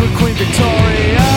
were Queen Victoria.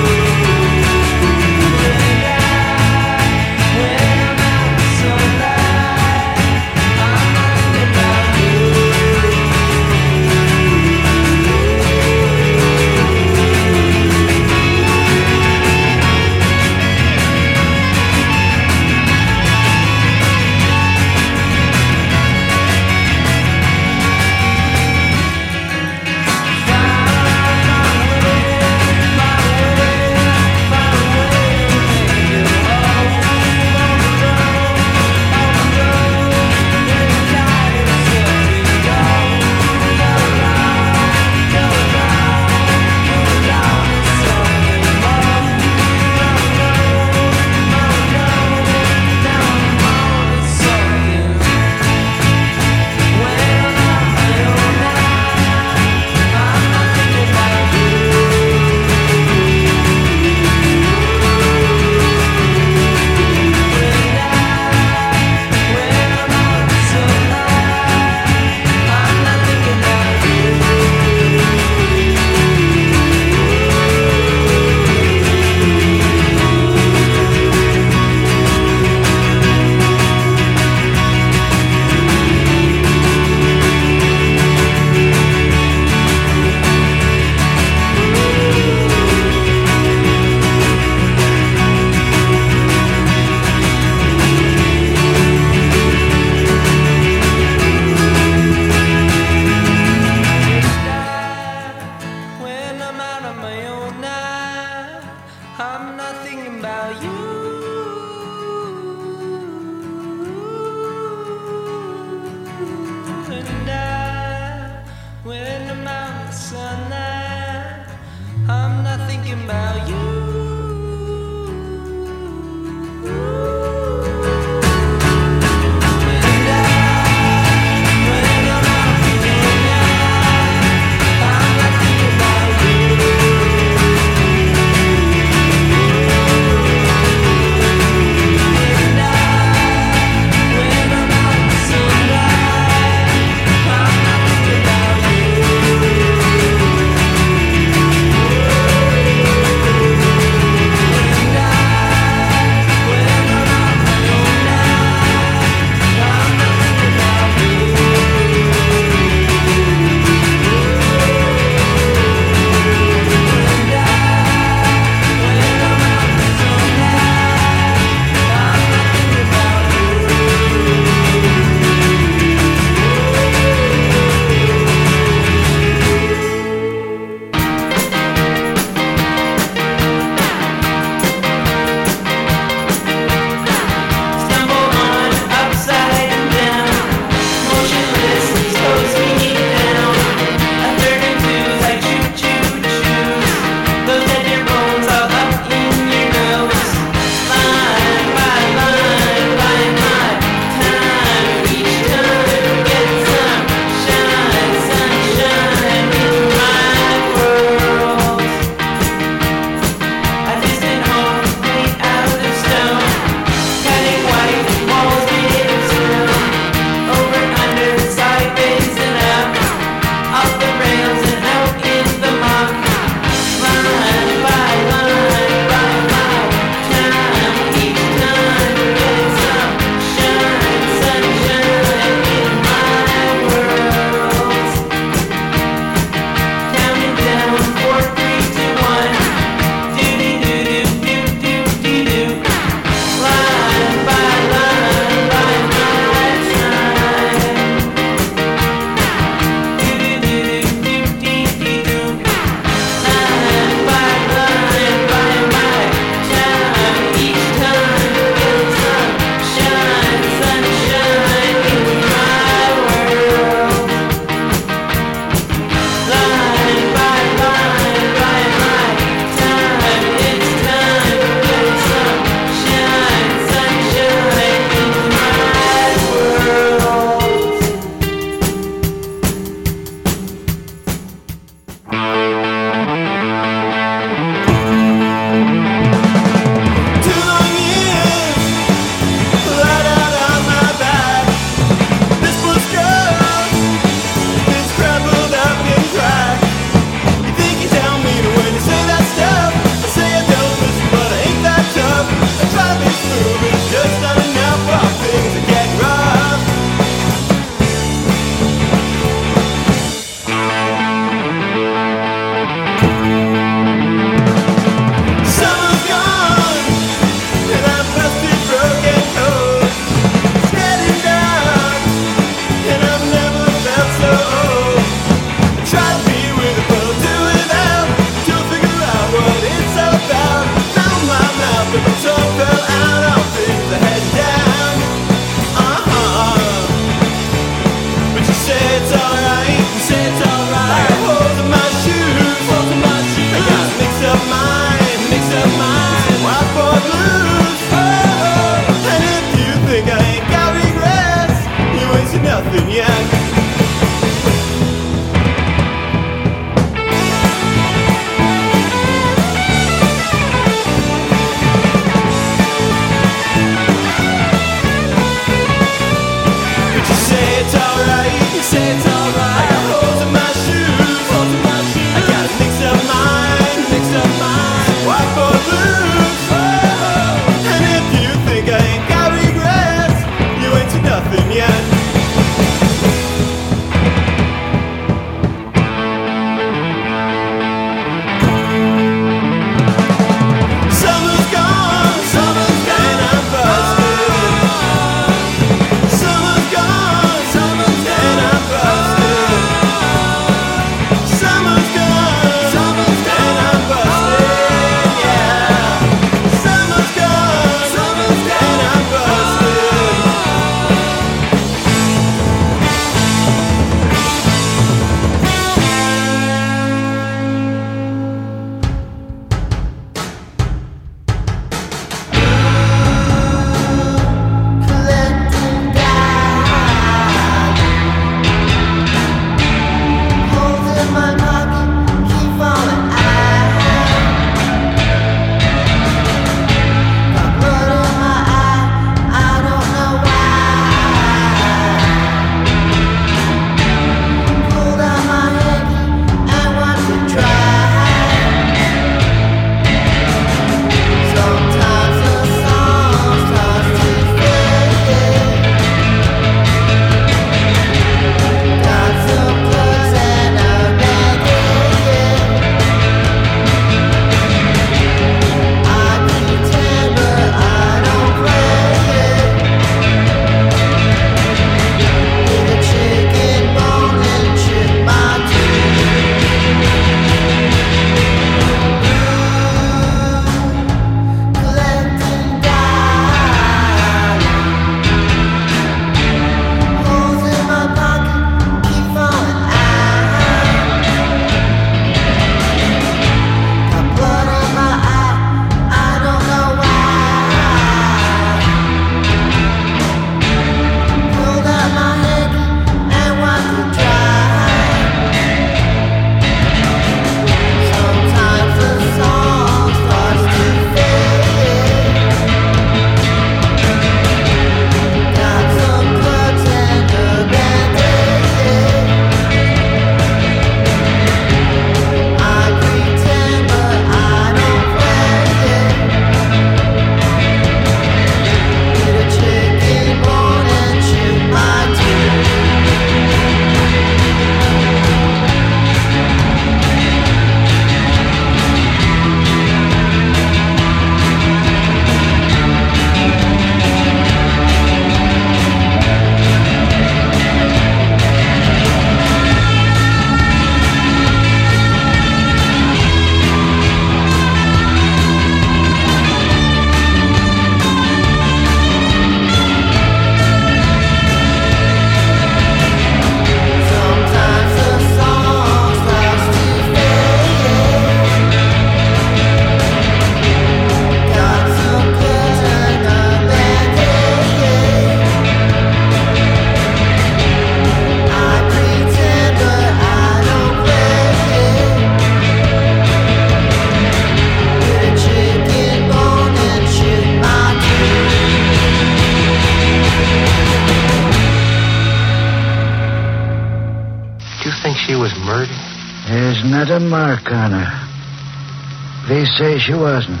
Say she wasn't.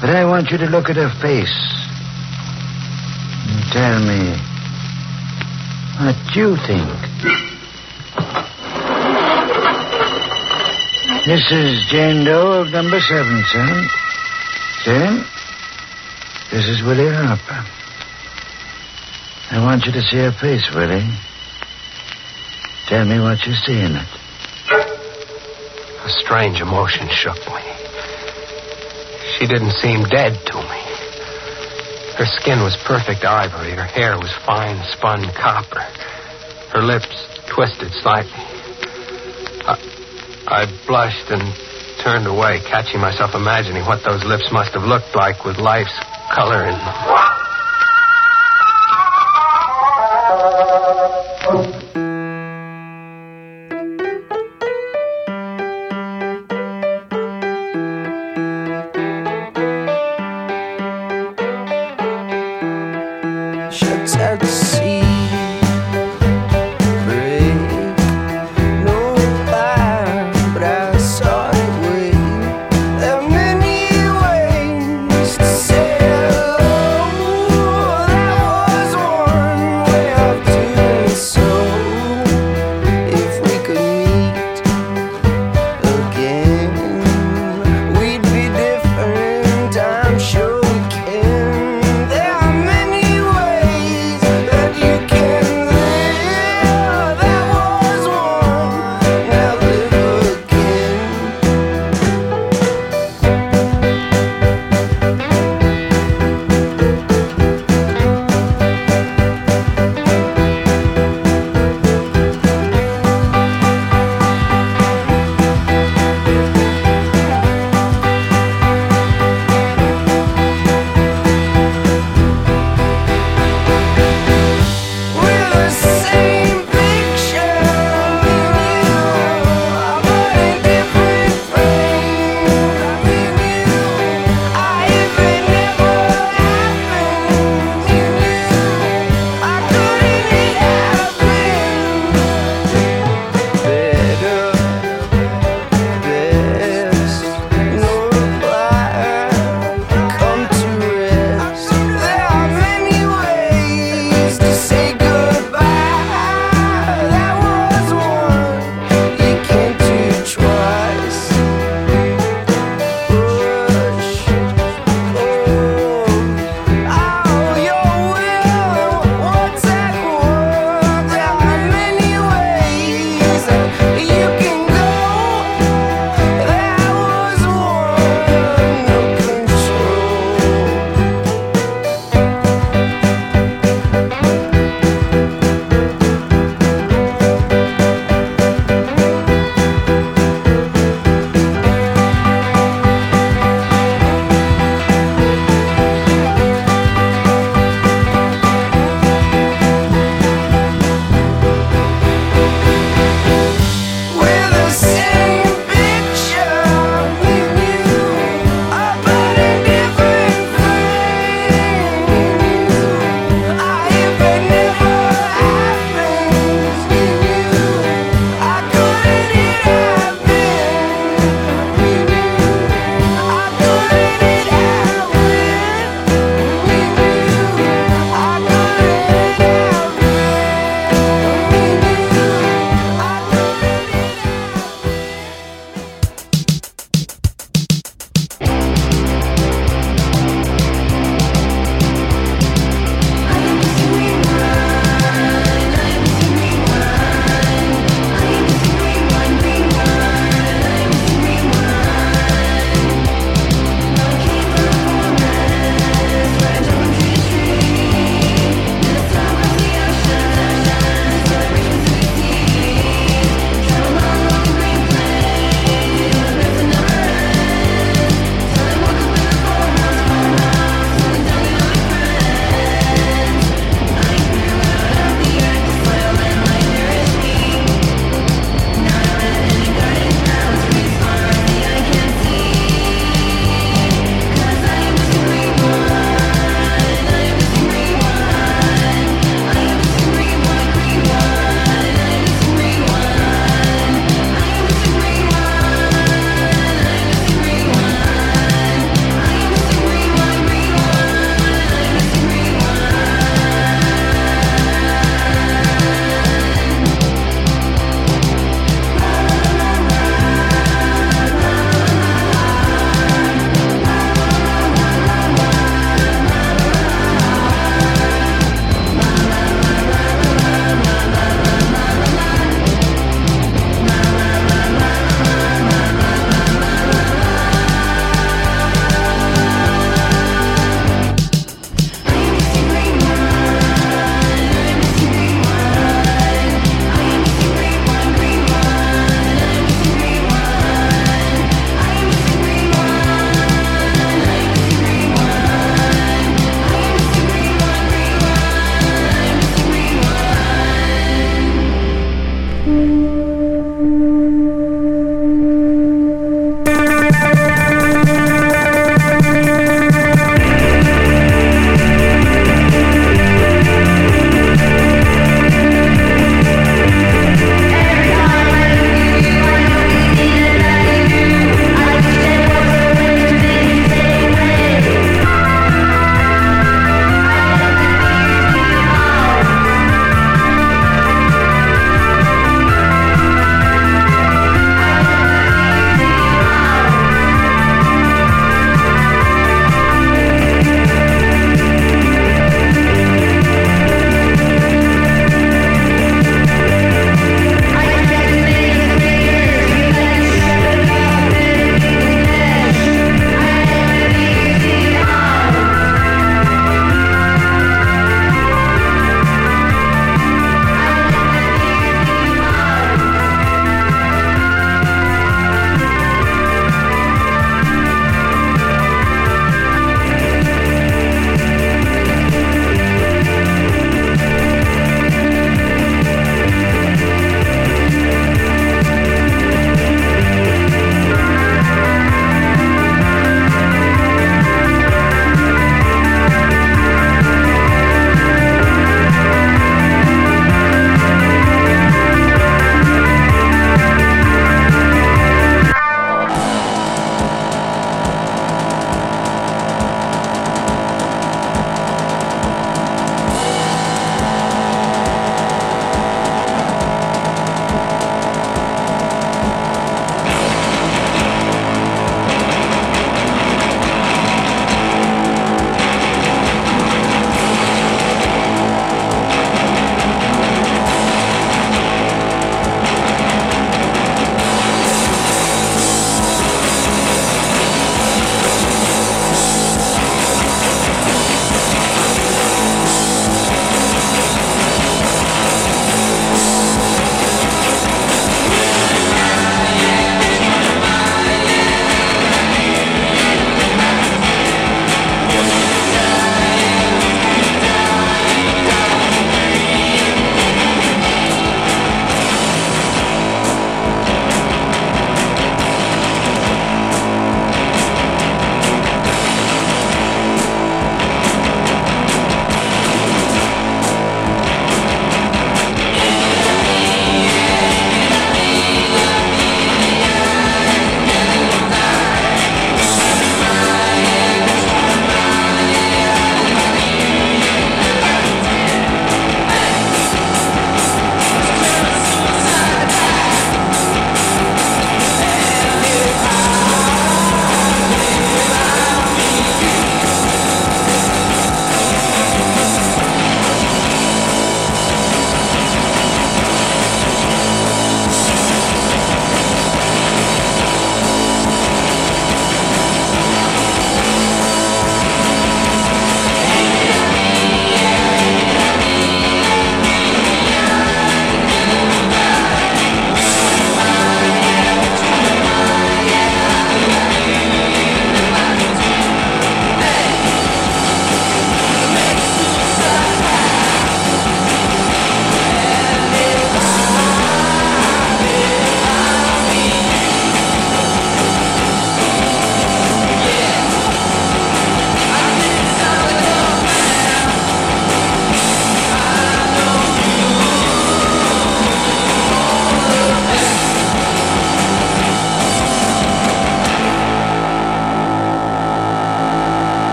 But I want you to look at her face. And tell me what you think. This is Jane Doe of number seven, son. Jane, this is Willie Harper. I want you to see her face, Willie. Tell me what you see in it. A strange emotion shook me. She didn't seem dead to me. Her skin was perfect ivory. Her hair was fine spun copper. Her lips twisted slightly. I, I blushed and turned away, catching myself imagining what those lips must have looked like with life's color in them.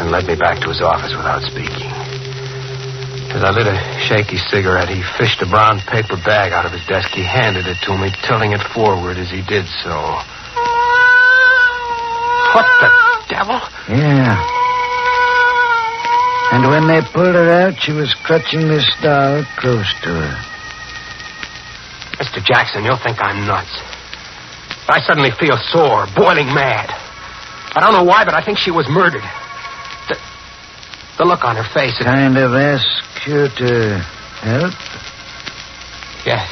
And led me back to his office without speaking. As I lit a shaky cigarette, he fished a brown paper bag out of his desk. He handed it to me, tilting it forward as he did so. What the devil? Yeah. And when they pulled her out, she was clutching this doll close to her. Mr. Jackson, you'll think I'm nuts. I suddenly feel sore, boiling mad. I don't know why, but I think she was murdered. The look on her face. It... Kind of ask you to help? Yes.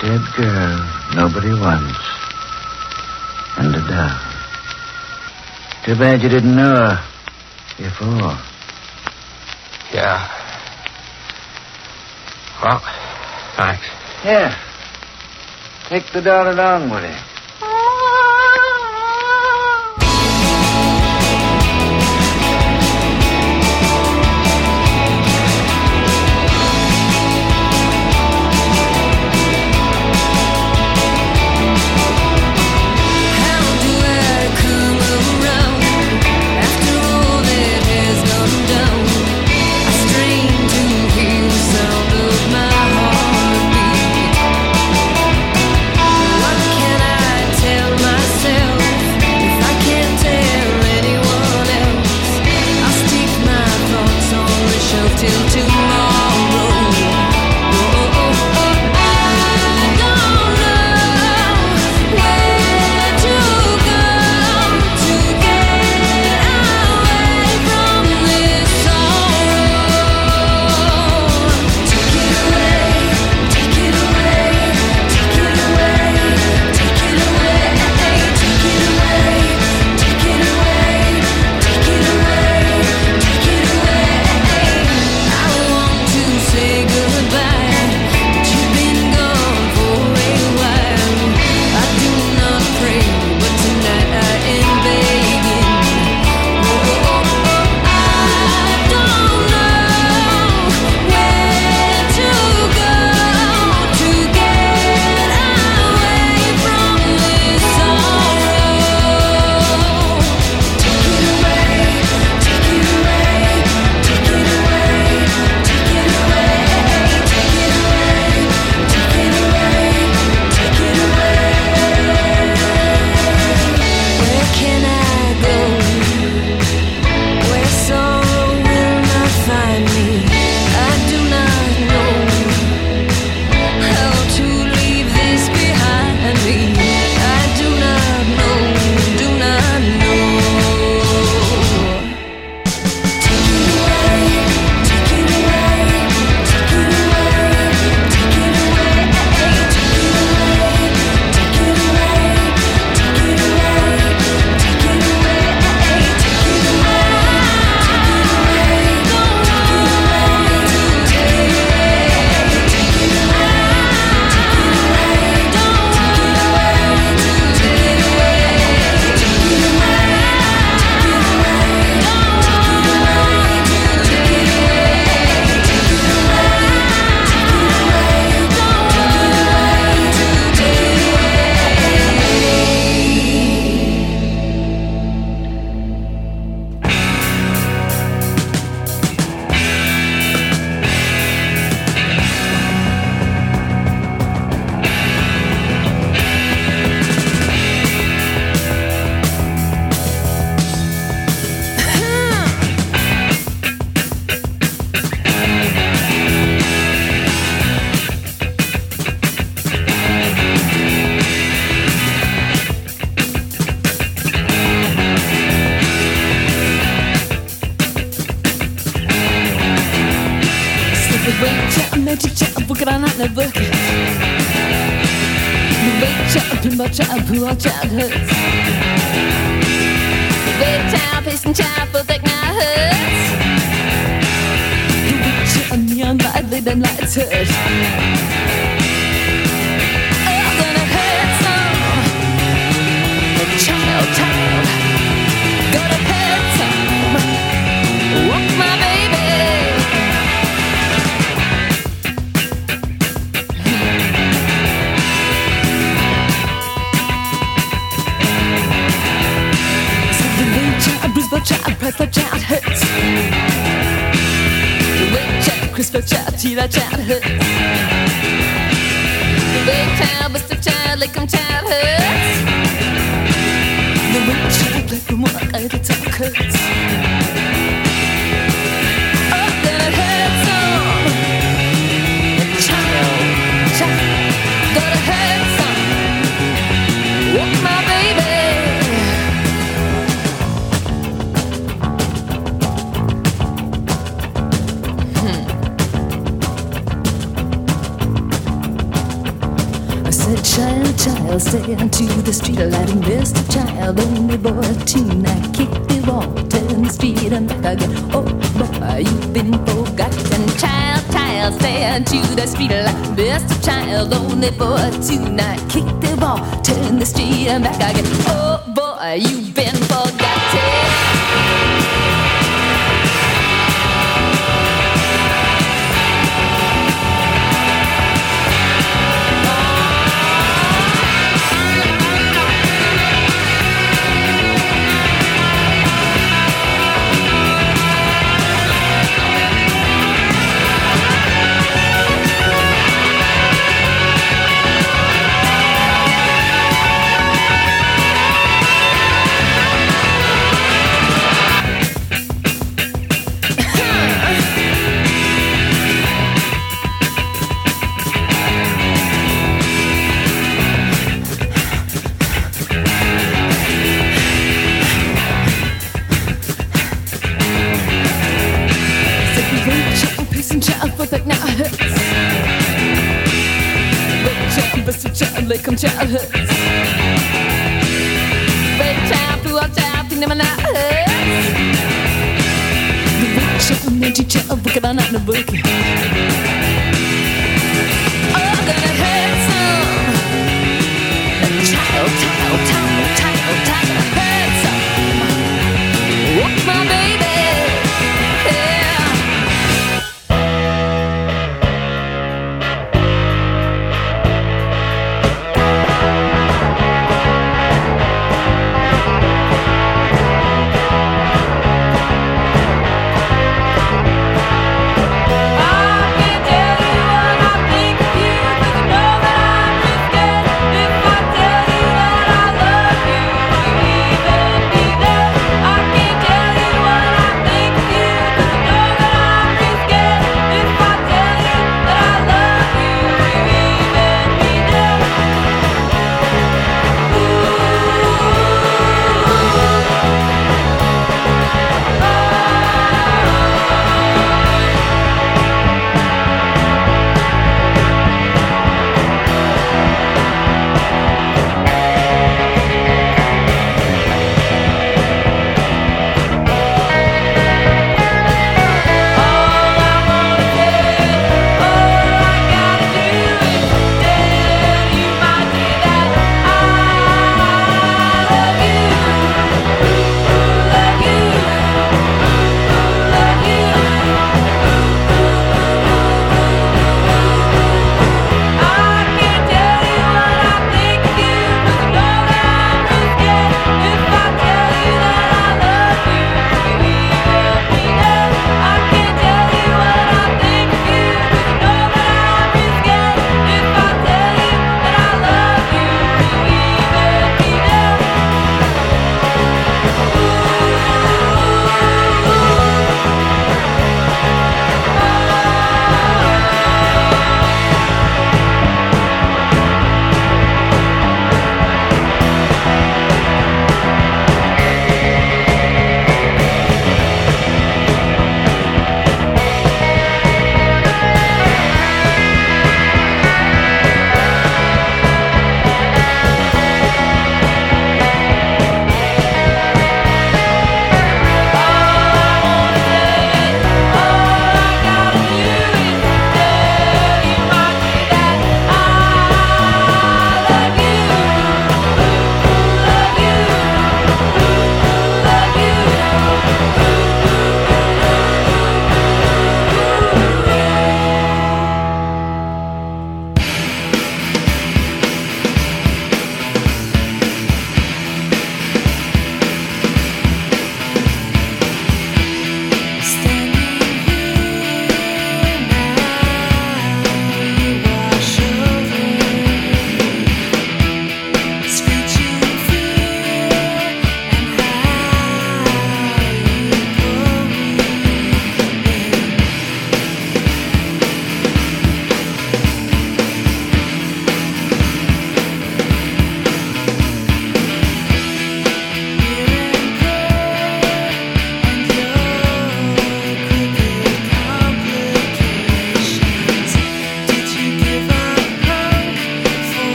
Dead girl nobody wants. And a doll. Too bad you didn't know her before. Yeah. Well, thanks. Yeah. Take the doll along with you. Tila child hurts. The child, Mr. child, Lakem child hurts. The wait child, like the one I the talk child, stay onto the street, lighting Mr. Child, only boy tonight. Kick the wall, turn the street and back again. Oh boy, you've been forgotten. Child, child, stay onto the street, like Mr. Child, only boy tonight. Kick the wall, turn the street and back again. Oh boy, you've been ninja child, book out in the bookie.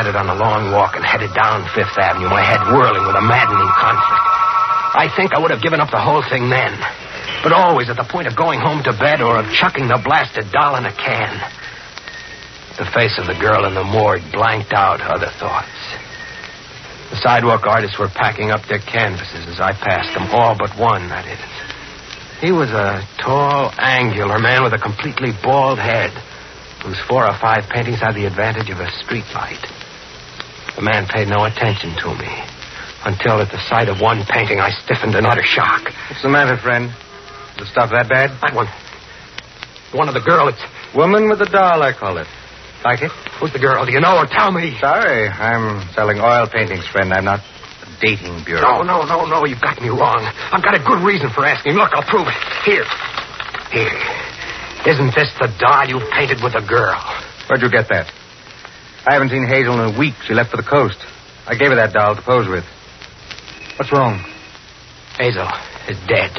Started on a long walk and headed down Fifth Avenue, my head whirling with a maddening conflict. I think I would have given up the whole thing then, but always at the point of going home to bed or of chucking the blasted doll in a can. The face of the girl in the morgue blanked out other thoughts. The sidewalk artists were packing up their canvases as I passed them, all but one, that is. He was a tall, angular man with a completely bald head, whose four or five paintings had the advantage of a street light. The man paid no attention to me until, at the sight of one painting, I stiffened in utter shock. What's the matter, friend? The stuff that bad? That one. The one of the girl. It's. Woman with a doll, I call it. Like it? Who's the girl? Do you know her? Tell me. Sorry, I'm selling oil paintings, friend. I'm not a dating bureau. No, no, no, no. You've got me wrong. I've got a good reason for asking. Look, I'll prove it. Here. Here. Isn't this the doll you painted with the girl? Where'd you get that? I haven't seen Hazel in a week. She left for the coast. I gave her that doll to pose with. What's wrong? Hazel is dead.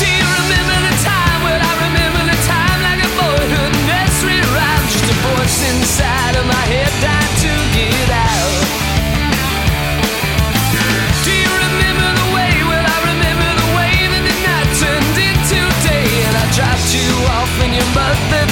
Do you remember the time? Well, off,